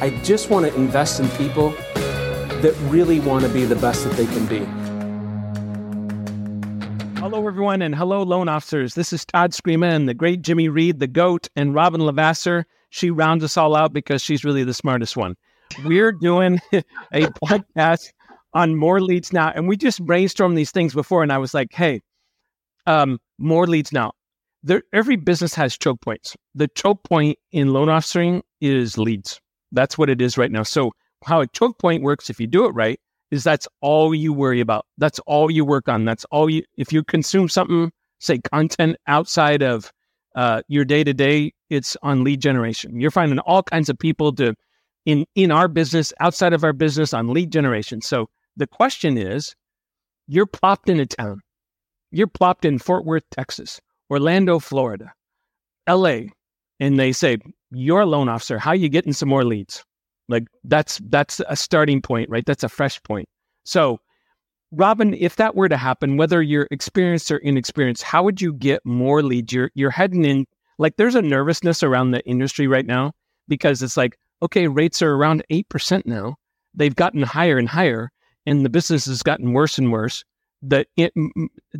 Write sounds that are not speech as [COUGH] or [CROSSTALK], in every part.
I just want to invest in people that really want to be the best that they can be. Hello, everyone, and hello, loan officers. This is Todd Scrima, the great Jimmy Reed, the GOAT, and Robyn LaVassaur. She rounds us all out because she's really the smartest one. We're doing [LAUGHS] a podcast on more leads now, and we just brainstormed these things before, and I was like, hey, um, more leads now. There, every business has choke points. The choke point in loan officering is leads. That's what it is right now. So, how a choke point works, if you do it right, is that's all you worry about. That's all you work on. That's all you, if you consume something, say content outside of uh, your day to day, it's on lead generation. You're finding all kinds of people to, in, in our business, outside of our business on lead generation. So the question is, you're plopped in a town. You're plopped in Fort Worth, Texas, Orlando, Florida, LA, and they say, you're a loan officer. How are you getting some more leads? Like that's that's a starting point, right? That's a fresh point. So, Robyn, if that were to happen, whether you're experienced or inexperienced, how would you get more leads? You're you're heading in like there's a nervousness around the industry right now because it's like, okay, rates are around eight percent now. They've gotten higher and higher, and the business has gotten worse and worse. That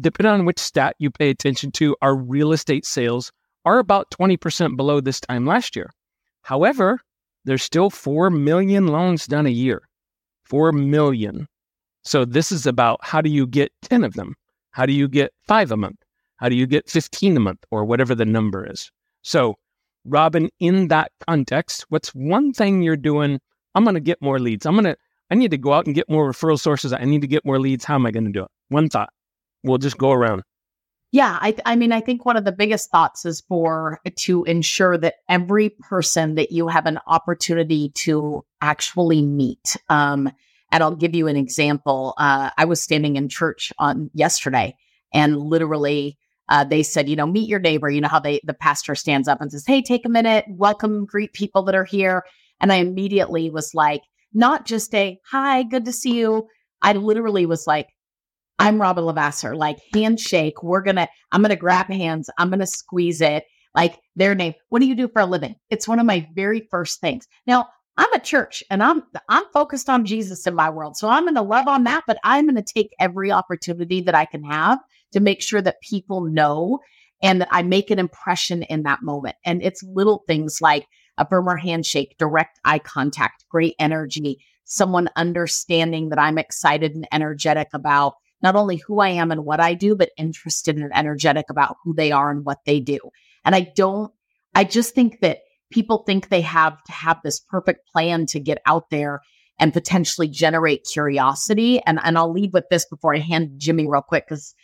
depending on which stat you pay attention to, our real estate sales are about 20% below this time last year. However, there's still 4 million loans done a year. 4 million. So this is about how do you get 10 of them? How do you get five a month? How do you get 15 a month or whatever the number is? So, Robyn, in that context, what's one thing you're doing? I'm going to get more leads. I'm going to, I need to go out and get more referral sources. I need to get more leads. How am I going to do it? One thought. We'll just go around. Yeah, I, I mean, I think one of the biggest thoughts is for to ensure that every person that you have an opportunity to actually meet. Um, and I'll give you an example. Uh, I was standing in church on yesterday, and literally, uh, they said, you know, meet your neighbor. You know how they the pastor stands up and says, "Hey, take a minute, welcome, greet people that are here." And I immediately was like, not just a hi, good to see you. I literally was like, I'm Robyn LaVassaur. Like handshake. We're gonna. I'm gonna grab hands. I'm gonna squeeze it. Like their name. What do you do for a living? It's one of my very first things. Now I'm a church and I'm I'm focused on Jesus in my world. So I'm to love on that, but I'm to take every opportunity that I can have to make sure that people know and that I make an impression in that moment. And it's little things like a firmer handshake, direct eye contact, great energy, someone understanding that I'm excited and energetic about not only who I am and what I do, but interested and energetic about who they are and what they do. And I don't, I just think that people think they have to have this perfect plan to get out there and potentially generate curiosity. And, and I'll lead with this before I hand Jimmy real quick because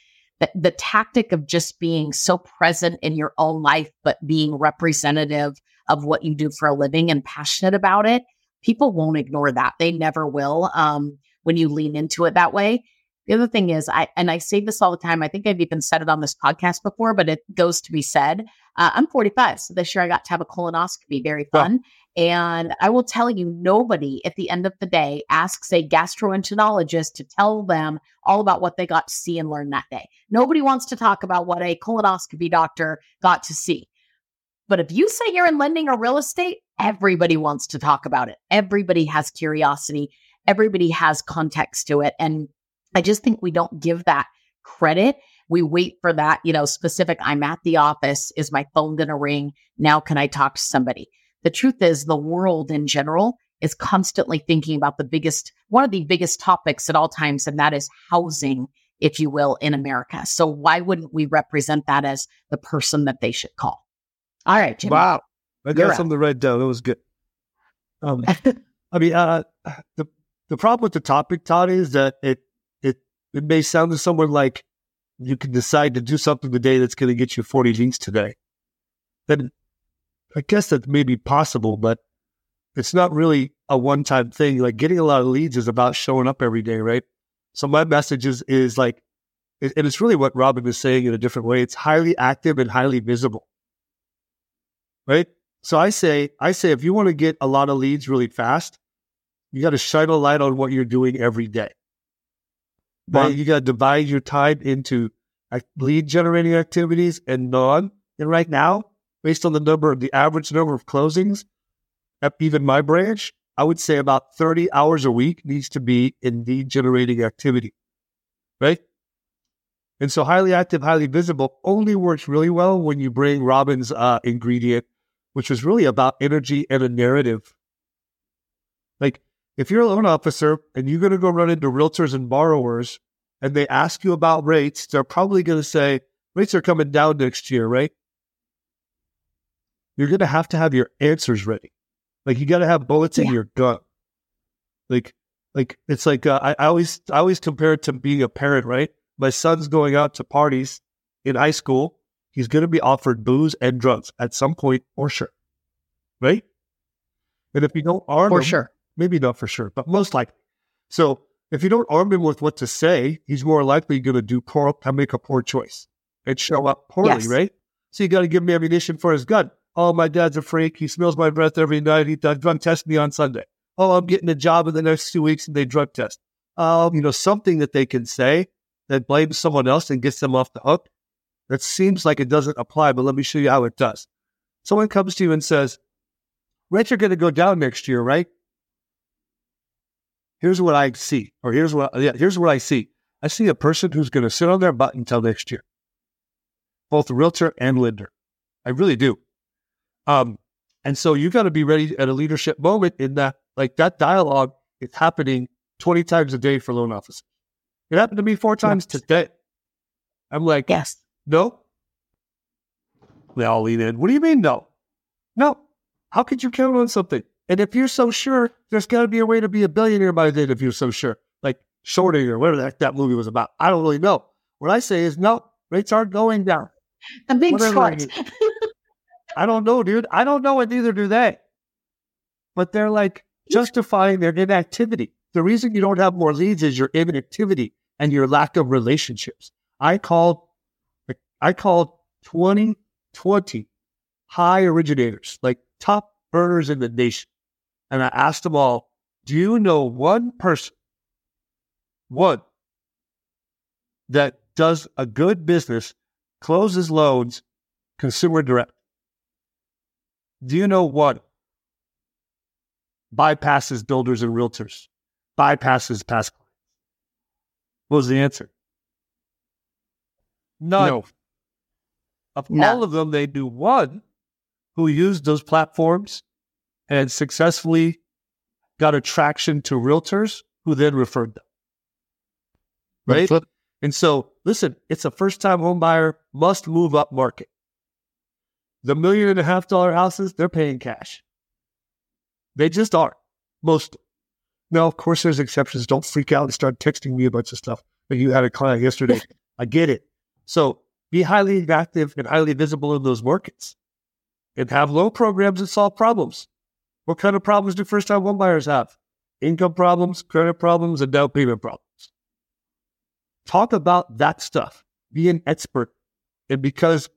the, the tactic of just being so present in your own life, but being representative of what you do for a living and passionate about it, people won't ignore that. They never will um, when you lean into it that way. The other thing is, I and I say this all the time. I think I've even said it on this podcast before, but it goes to be said. Uh, I'm 45, so this year I got to have a colonoscopy. Very fun. And I will tell you, nobody at the end of the day asks a gastroenterologist to tell them all about what they got to see and learn that day. Nobody wants to talk about what a colonoscopy doctor got to see. But if you say you're in lending or real estate, everybody wants to talk about it. Everybody has curiosity. Everybody has context to it. And I just think we don't give that credit. We wait for that, you know, specific. I'm at the office. Is my phone going to ring? Now, can I talk to somebody? The truth is, the world in general is constantly thinking about the biggest, one of the biggest topics at all times, and that is housing, if you will, in America. So why wouldn't we represent that as the person that they should call? All right, Jimmy. Wow. I got something to write down. It was good. Um, [LAUGHS] I mean, uh, the the problem with the topic, Todd, is that it it may sound to someone like you can decide to do something today that's going to get you 40 leads today. Then I guess that may be possible, but it's not really a one time thing. Like getting a lot of leads is about showing up every day, right? So my message is, is like, and it's really what Robyn is saying in a different way. It's highly active and highly visible, right? So I say, I say, if you want to get a lot of leads really fast, you got to shine a light on what you're doing every day. But you got to divide your time into lead generating activities and non. And right now, based on the number, of the average number of closings at even my branch, I would say about 30 hours a week needs to be in lead generating activity, right? And so highly active, highly visible only works really well when you bring Robyn's uh, ingredient, which was really about energy and a narrative. Like if you're a loan officer and you're going to go run into realtors and borrowers and they ask you about rates, they're probably going to say, rates are coming down next year, right? You're going to have to have your answers ready. Like you got to have bullets yeah. in your gun. Like, like it's like uh, I, I always I always compare it to being a parent, right? My son's going out to parties in high school. He's going to be offered booze and drugs at some point, for sure, right? And if you don't arm for him, sure, maybe not for sure, but most likely. So if you don't arm him with what to say, he's more likely going to do poor, to make a poor choice and show up poorly, yes. right? So you got to give him ammunition for his gun. Oh, my dad's a freak. He smells my breath every night. He does drug test me on Sunday. Oh, I'm getting a job in the next two weeks and they drug test. Um, you know, something that they can say that blames someone else and gets them off the hook. That seems like it doesn't apply, but let me show you how it does. Someone comes to you and says, Rates are going to go down next year, right? Here's what I see, or here's what yeah, here's what I see. I see a person who's going to sit on their butt until next year, both realtor and lender. I really do. Um, and so you got to be ready at a leadership moment in that, like that dialogue is happening 20 times a day for loan officers. It happened to me four times yes. today. I'm like, yes, no. They all lean in. What do you mean, no? No. How could you count on something? And if you're so sure, there's got to be a way to be a billionaire by then if you're so sure. Like shorting or whatever that, that movie was about. I don't really know. What I say is, no, rates aren't going down. The big short. I don't know, dude. I don't know, and neither do they. But they're like justifying their inactivity. The reason you don't have more leads is your inactivity and your lack of relationships. I called, I called 20, 20 high originators, like top earners in the nation. And I asked them all, do you know one person, one, that does a good business, closes loans, consumer direct? Do you know what bypasses builders and realtors? Bypasses past clients. What was the answer? None. No. Of no. all of them, they knew one who used those platforms and successfully got attraction to realtors who then referred them. Right? And so, listen, it's a first time home buyer must move up market. The million and a half dollar houses, they're paying cash. They just are. Most. Now, of course, there's exceptions. Don't freak out and start texting me a bunch of stuff. But you had a client yesterday. [LAUGHS] I get it. So be highly active and highly visible in those markets and have low programs that solve problems. What kind of problems do first time home buyers have? Income problems, credit problems, and down payment problems. Talk about that stuff. Be an expert. And because,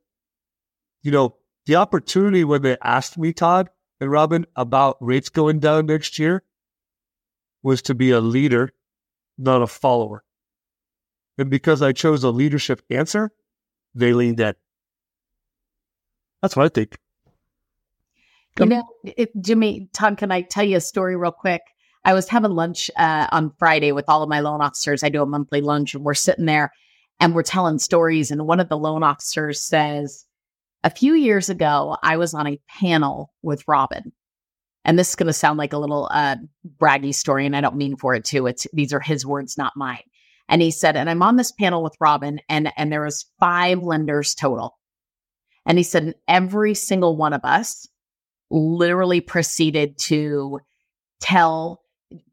you know, the opportunity when they asked me, Todd and Robyn, about rates going down next year was to be a leader, not a follower. And because I chose a leadership answer, they leaned in. That's what I think. You know, it, Jimmy, Todd, can I tell you a story real quick? I was having lunch uh, on Friday with all of my loan officers. I do a monthly lunch, and we're sitting there and we're telling stories. And one of the loan officers says, a few years ago, I was on a panel with Robyn. And this is going to sound like a little uh, braggy story, and I don't mean for it to. It's these are his words, not mine. And he said, and I'm on this panel with Robyn, and and there was five lenders total. And he said, every single one of us literally proceeded to tell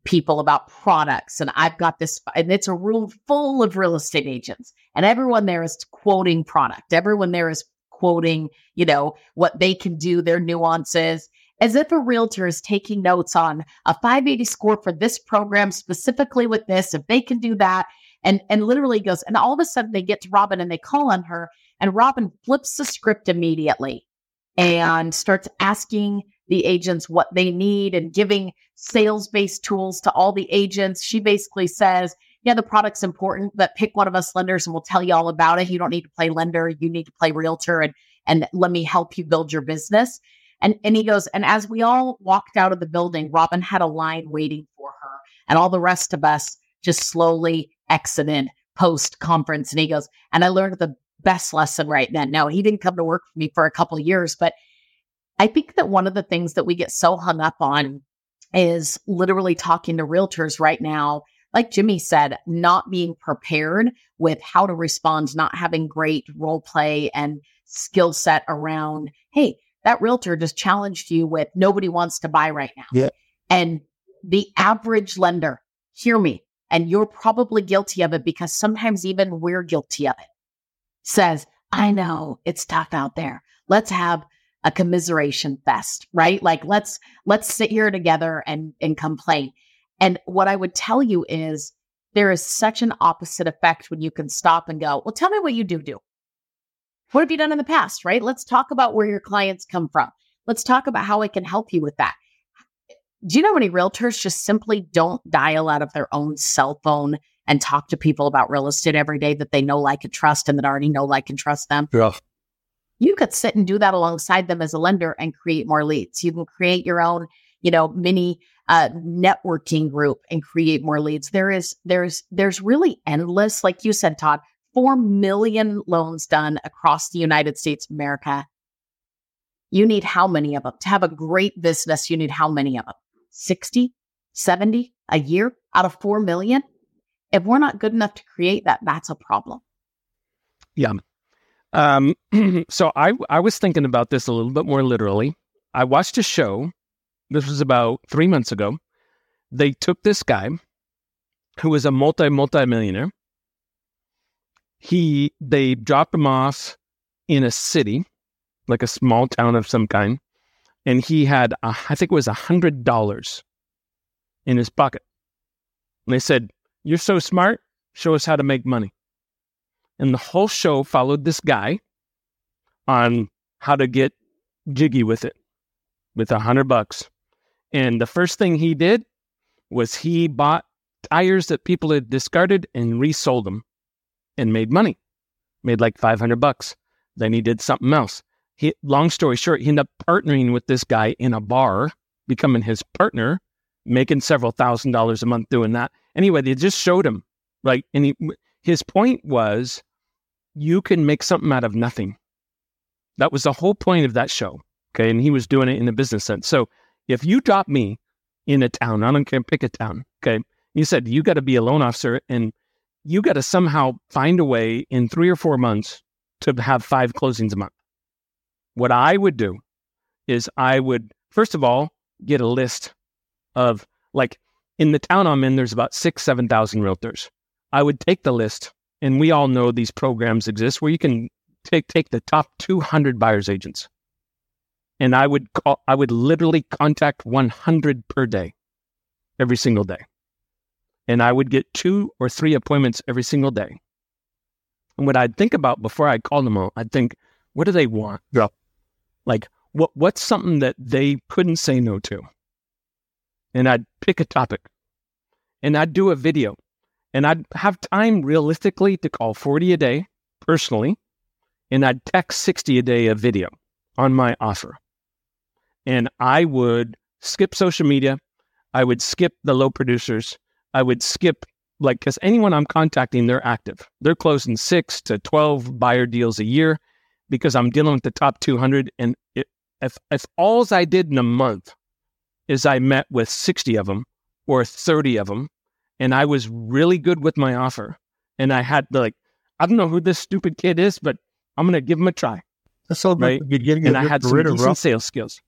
people about products. And I've got this, and it's a room full of real estate agents, and everyone there is quoting product. Everyone there is quoting, you know, what they can do, their nuances, as if a realtor is taking notes on a 580 score for this program specifically with this, if they can do that. And, and literally goes, and all of a sudden they get to Robyn and they call on her, and Robyn flips the script immediately and starts asking the agents what they need and giving sales based tools to all the agents. She basically says, yeah, the product's important, but pick one of us lenders and we'll tell you all about it. You don't need to play lender, you need to play realtor and and let me help you build your business. And and he goes, and as we all walked out of the building, Robyn had a line waiting for her, and all the rest of us just slowly exited post conference. And he goes, and I learned the best lesson right then. Now he didn't come to work for me for a couple of years, but I think that one of the things that we get so hung up on is literally talking to realtors right now like Jimmy said, not being prepared with how to respond, not having great role play and skill set around, hey, that realtor just challenged you with nobody wants to buy right now. Yeah. And the average lender, hear me, and you're probably guilty of it because sometimes even we're guilty of it, says, I know it's tough out there. Let's have a commiseration fest, right? Like let's let's sit here together and and complain. And what I would tell you is there is such an opposite effect when you can stop and go, well, tell me what you do do. What have you done in the past, right? Let's talk about where your clients come from. Let's talk about how I can help you with that. Do you know many realtors just simply don't dial out of their own cell phone and talk to people about real estate every day that they know, like, and trust and that already know, like, and trust them? Yeah. You could sit and do that alongside them as a lender and create more leads. You can create your own, you know, mini uh, networking group and create more leads. There is there's there's really endless, like you said, Todd, four million loans done across the United States of America. You need how many of them to have a great business? You need how many of them? 60, 70 a year out of 4 million? If we're not good enough to create that, that's a problem. Yeah. Um, [CLEARS THROAT] so I I was thinking about this a little bit more literally. I watched a show this was about three months ago. They took this guy who was a multi multi millionaire. He they dropped him off in a city, like a small town of some kind, and he had a, I think it was a hundred dollars in his pocket. And they said, "You're so smart. Show us how to make money." And the whole show followed this guy on how to get jiggy with it with a hundred bucks. And the first thing he did was he bought tires that people had discarded and resold them and made money, made like 500 bucks. Then he did something else. He, long story short, he ended up partnering with this guy in a bar, becoming his partner, making several thousand dollars a month doing that. Anyway, they just showed him, right? And he, his point was, you can make something out of nothing. That was the whole point of that show. Okay. And he was doing it in a business sense. So if you drop me in a town, I don't care, pick a town, okay? You said you got to be a loan officer and you got to somehow find a way in three or four months to have five closings a month. What I would do is I would, first of all, get a list of like in the town I'm in, there's about six, 7,000 realtors. I would take the list, and we all know these programs exist where you can take, take the top 200 buyer's agents and I would call, I would literally contact 100 per day, every single day, and I would get two or three appointments every single day. And what I'd think about before I called them all, I'd think, what do they want? Yeah. Like, what what's something that they couldn't say no to? And I'd pick a topic, and I'd do a video, and I'd have time realistically to call 40 a day personally, and I'd text 60 a day a video on my offer and I would skip social media. I would skip the low producers. I would skip like because anyone I'm contacting, they're active. They're closing six to twelve buyer deals a year because I'm dealing with the top 200. And it, if if alls I did in a month is I met with 60 of them or 30 of them, and I was really good with my offer, and I had like I don't know who this stupid kid is, but I'm gonna give him a try. That's all right. the beginning and I had some decent sales skills.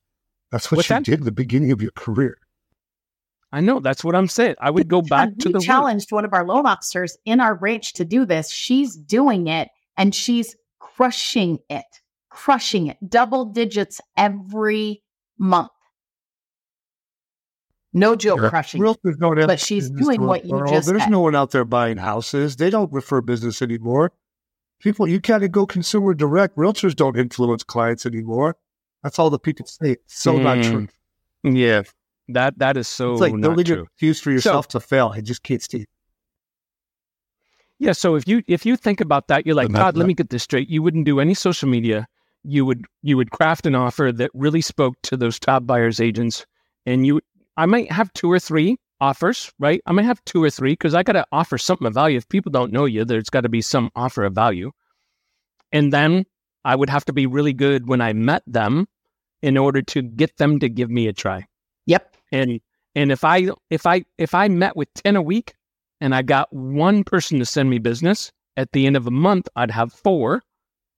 That's what What's you that? did at the beginning of your career. I know. That's what I'm saying. I would go back to the We challenged one of our loan officers in our branch to do this. She's doing it and she's crushing it, crushing it, double digits every month. No joke, yeah. crushing. Realtors don't but she's doing what you just. There's said. no one out there buying houses. They don't refer business anymore. People, you can't go consumer direct. Realtors don't influence clients anymore. That's all the people say. So mm. not true. Yeah, that that is so it's like not true. excuse for yourself so, to fail. I just can't see. Yeah, so if you if you think about that, you're like, God, let me get this straight. You wouldn't do any social media. you would you would craft an offer that really spoke to those top buyers agents and you I might have two or three offers, right? I might have two or three because I got to offer something of value. If people don't know you, there's got to be some offer of value. And then I would have to be really good when I met them in order to get them to give me a try. Yep. And and if I if I if I met with 10 a week and I got one person to send me business, at the end of a month I'd have four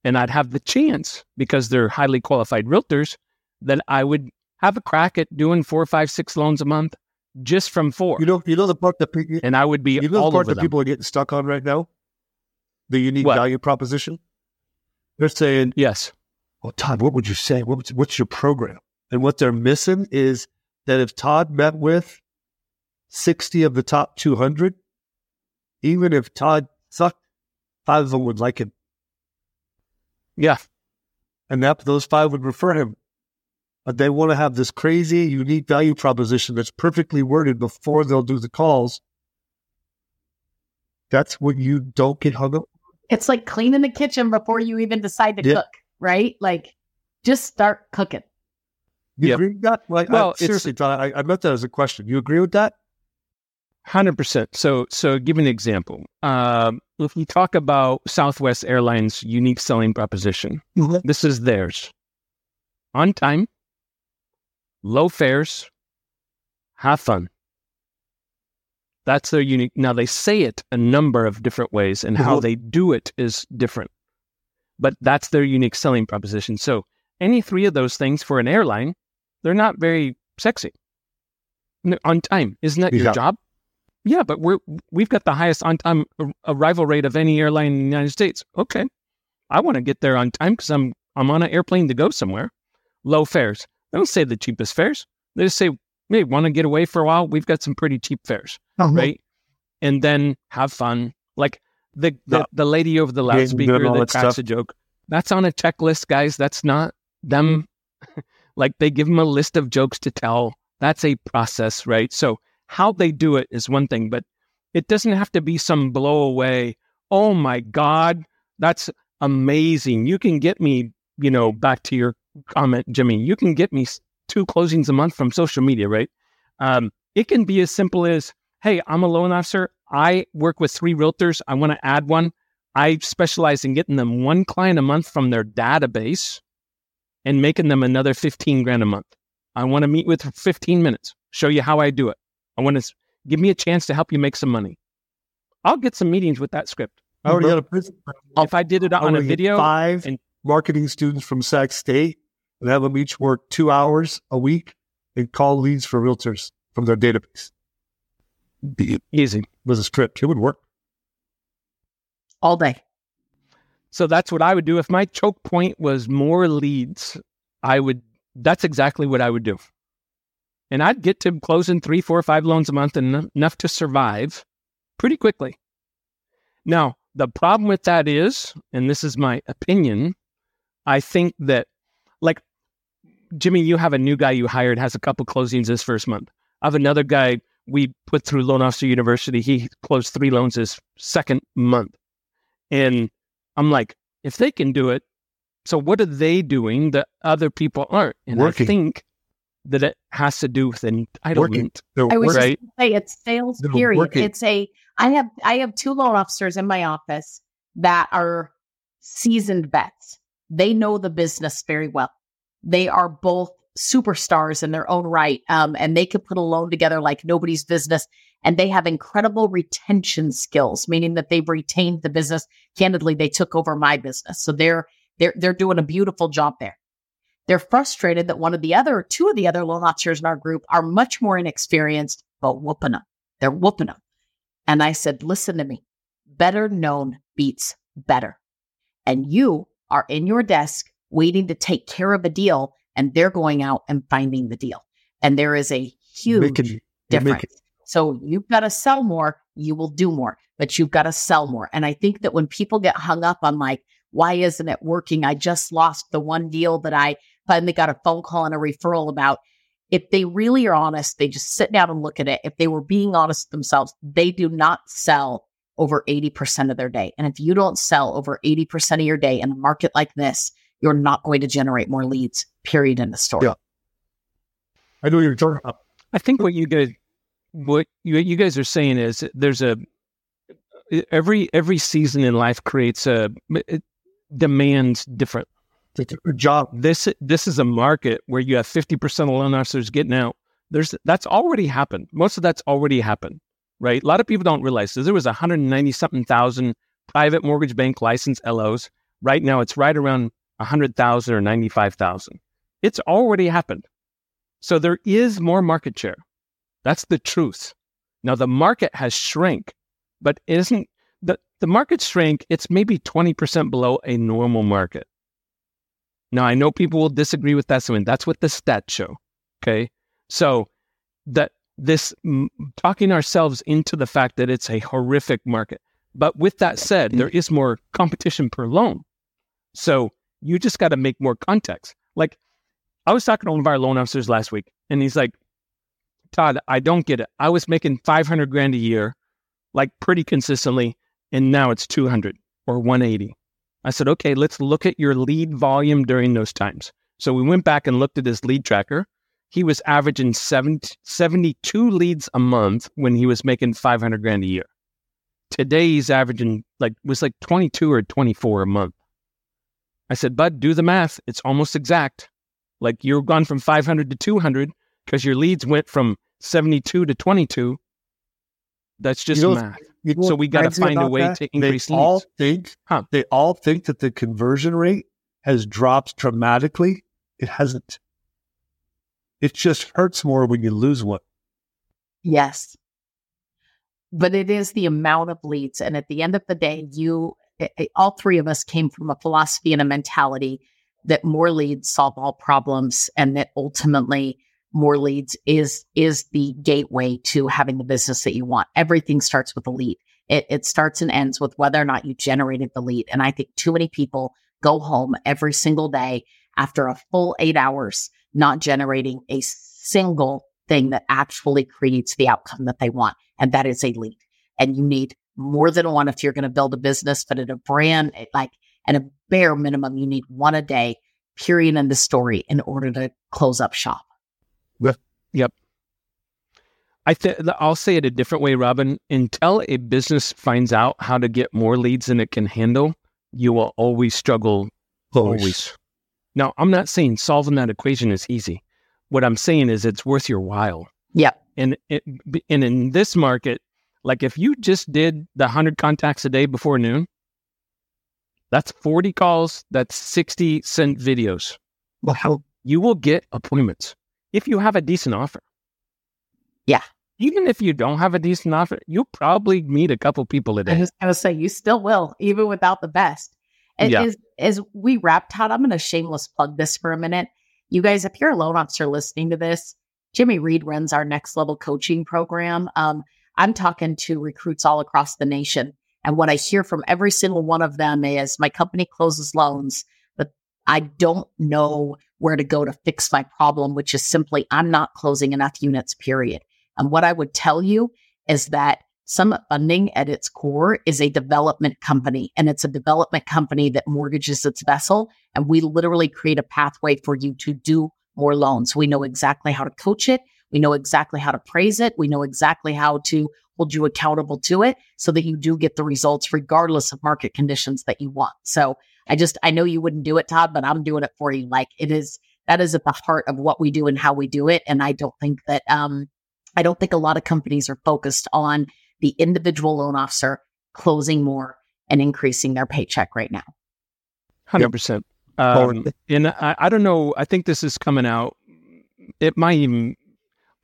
and I'd have the chance because they're highly qualified realtors that I would have a crack at doing four, five, six loans a month just from four. You know, you know the part that pe- and I would be you know the part that them. people are getting stuck on right now. The unique What? value proposition. They're saying, yes. "Well, Todd, what would you say? What what's your program?" And what they're missing is that if Todd met with sixty of the top two hundred, even if Todd sucked, five of them would like him, Yeah. and that those five would refer him. But they want to have this crazy, unique value proposition that's perfectly worded before they'll do the calls. That's what you don't get hung up. It's like cleaning the kitchen before you even decide to Yeah. cook, right? Like just start cooking. You Yep. agree with that? Like, Well, I, seriously, John, I, I meant that as a question. You agree with that? Hundred percent. So, so give an example. Um, if we talk about Southwest Airlines' unique selling proposition, this is theirs: on time, low fares, have fun. That's their unique. Now they say it a number of different ways, and how Mhm. they do it is different. But that's their unique selling proposition. So, any three of those things for an airline, they're not very sexy. On time, isn't that your Yeah. job? Yeah, but we're we've got the highest on time arrival rate of any airline in the United States. Okay, I want to get there on time because I'm I'm on an airplane to go somewhere. Low fares. They don't say the cheapest fares. They just say, "Hey, want to get away for a while? We've got some pretty cheap fares, uh-huh. right?" And then have fun. Like the the, the lady over the loudspeaker that that cracks stuff. a joke. That's on a checklist, guys. That's not them. Mm-hmm. [LAUGHS] like they give them a list of jokes to tell. That's a process, right? So how they do it is one thing, but it doesn't have to be some blow away. Oh my God, that's amazing. You can get me, you know, back to your comment, Jimmy, you can get me two closings a month from social media, right? Um, it can be as simple as, hey, I'm a loan officer. I work with three realtors. I want to add one. I specialize in getting them one client a month from their database and making them another 15 grand a month. I want to meet with for 15 minutes, show you how I do it. I want to give me a chance to help you make some money. I'll get some meetings with that script. I already had a prison. If I did it on a video, Five and- marketing students from Sac State and have them each work two hours a week and call leads for realtors from their database. It easy. was a script. It would work. all day. So that's what I would do. If my choke point was more leads, I would, that's exactly what I would do. And I'd get to closing three, four, five loans a month and enough to survive pretty quickly. Now, the problem with that is, and this is my opinion, I think that, like, Jimmy, you have a new guy you hired, has a couple closings this first month. I have another guy we put through Loan Officer University. He closed three loans his second month. And I'm like, if they can do it, so what are they doing that other people aren't? And Working. I think that it has to do with entitlement. I was. Right. just say it's sales They're period. working. It's a I have I have two loan officers in my office that are seasoned vets. They know the business very well. They are both superstars in their own right. Um, and they could put a loan together like nobody's business. And they have incredible retention skills, meaning that they've retained the business. Candidly, they took over my business. So they're they're they're doing a beautiful job there. They're frustrated that one of the other, two of the other loan officers in our group are much more inexperienced, but whooping them. They're whooping them. And I said, listen to me. Better known beats better. And you are in your desk waiting to take care of a deal, and they're going out and finding the deal. And there is a huge difference. So you've got to sell more, you will do more, but you've got to sell more. And I think that when people get hung up on like, why isn't it working? I just lost the one deal that I finally got a phone call and a referral about. If they really are honest, they just sit down and look at it. If they were being honest themselves, they do not sell over 80% of their day. And if you don't sell over 80% of your day in a market like this, you're not going to generate more leads, period in the story. Yeah. I know you're talking about. I think what you guys what you, you guys are saying is there's a every every season in life creates a it demands different It's a good job. this this is a market where you have 50% of loan officers getting out there's that's already happened most of that's already happened right a lot of people don't realize so there was 190 something thousand private mortgage bank license los right now it's right around 100000 or 95000 it's already happened so there is more market share that's the truth now the market has shrank but it isn't the, the market shrank it's maybe 20% below a normal market now, I know people will disagree with that. So, that's what the stats show. Okay. So, that this talking ourselves into the fact that it's a horrific market. But with that said, there is more competition per loan. So, you just got to make more context. Like, I was talking to one of our loan officers last week, and he's like, Todd, I don't get it. I was making 500 grand a year, like pretty consistently, and now it's 200 or 180. I said, okay, let's look at your lead volume during those times. So we went back and looked at his lead tracker. He was averaging 70, 72 leads a month when he was making 500 grand a year. Today he's averaging like was like 22 or 24 a month. I said, "Bud, do the math. It's almost exact. Like you're gone from 500 to 200 because your leads went from 72 to 22. That's just You know, math. You know So we gotta find a way that? to increase They all leads. think Huh. they all think that the conversion rate has dropped dramatically. It hasn't. It just hurts more when you lose one. Yes. But it is the amount of leads. And at the end of the day, you, i- i- all three of us came from a philosophy and a mentality that more leads solve all problems and that ultimately more leads is, is the gateway to having the business that you want. Everything starts with a lead. It, it starts and ends with whether or not you generated the lead. And I think too many people go home every single day after a full eight hours, not generating a single thing that actually creates the outcome that they want. And that is a lead. And you need more than one if you're going to build a business, but at a brand, it- like at a bare minimum, you need one a day, period in the story in order to close up shop. Yep. I th- I'll say it a different way, Robyn. Until a business finds out how to get more leads than it can handle, you will always struggle. Always. Now, I'm not saying solving that equation is easy. What I'm saying is it's worth your while. Yeah. And it, and in this market, like if you just did the 100 contacts a day before noon, that's 40 calls, that's 60 sent videos. Wow. You will get appointments if you have a decent offer. Yeah. Even if you don't have a decent offer, you'll probably meet a couple people a day. I was going to say, you still will, even without the best. Yeah. as, as we wrap, Todd, I'm going to shameless plug this for a minute. You guys, if you're a loan officer listening to this, Jimmy Reed runs our next level coaching program. Um, I'm talking to recruits all across the nation. And what I hear from every single one of them is my company closes loans, but I don't know where to go to fix my problem, which is simply I'm not closing enough units, period. And what I would tell you is that Summit Funding at its core is a development company, and it's a development company that mortgages its vessel. And we literally create a pathway for you to do more loans. We know exactly how to coach it. We know exactly how to praise it. We know exactly how to hold you accountable to it so that you do get the results regardless of market conditions that you want. So I just, I know you wouldn't do it, Todd, but I'm doing it for you. Like it is, that is at the heart of what we do and how we do it. And I don't think that, um, I don't think a lot of companies are focused on the individual loan officer closing more and increasing their paycheck right now. Hundred percent. Um, and I, I don't know. I think this is coming out. It might even.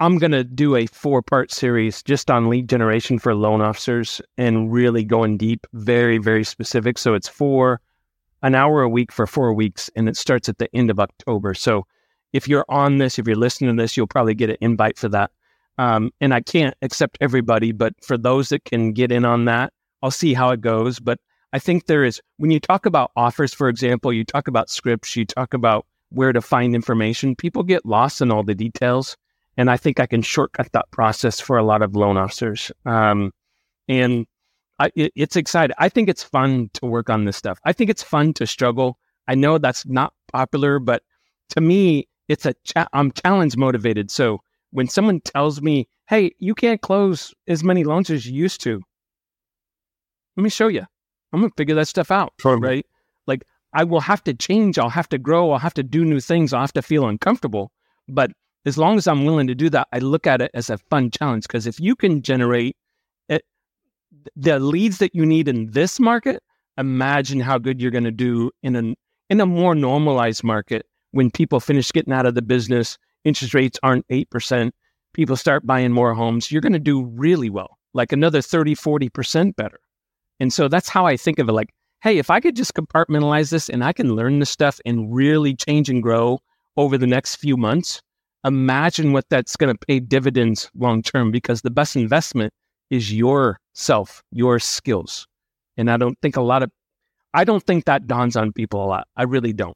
I'm gonna do a four part series just on lead generation for loan officers and really going deep, very very specific. So it's for an hour a week for four weeks, and it starts at the end of October. So if you're on this, if you're listening to this, you'll probably get an invite for that. Um, and I can't accept everybody, but for those that can get in on that, I'll see how it goes. But I think there is, when you talk about offers, for example, you talk about scripts, you talk about where to find information, people get lost in all the details. And I think I can shortcut that process for a lot of loan officers. Um, and I, it, it's exciting. I think it's fun to work on this stuff. I think it's fun to struggle. I know that's not popular, but to me, it's a cha- I'm challenge motivated. So when someone tells me, "Hey, you can't close as many loans as you used to," let me show you. I'm gonna figure that stuff out, right? Like I will have to change. I'll have to grow. I'll have to do new things. I'll have to feel uncomfortable. But as long as I'm willing to do that, I look at it as a fun challenge. Because if you can generate it, the leads that you need in this market, imagine how good you're going to do in an in a more normalized market when people finish getting out of the business, interest rates aren't 8%, people start buying more homes, you're going to do really well, like another 30, 40% better. And so that's how I think of it like, hey, if I could just compartmentalize this and I can learn this stuff and really change and grow over the next few months, imagine what that's going to pay dividends long term because the best investment is your self, your skills. And I don't think a lot of, I don't think that dawns on people a lot. I really don't.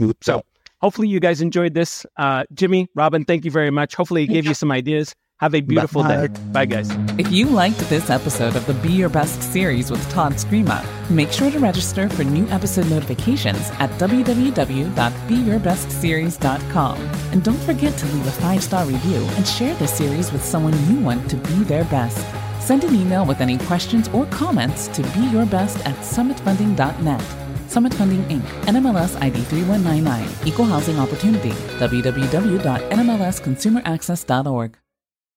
Mm, so hopefully you guys enjoyed this. Uh, Jimmy, Robyn, thank you very much. Hopefully it gave you some ideas. Have a beautiful Bye. day. Bye, guys. If you liked this episode of the Be Your Best series with Todd Scrima, make sure to register for new episode notifications at www.beyourbestseries.com. And don't forget to leave a five star review and share this series with someone you want to be their best. Send an email with any questions or comments to beyourbest at summitfunding.net. Summit Funding Inc., NMLS ID 3199, Equal Housing Opportunity, www.nmlsconsumeraccess.org.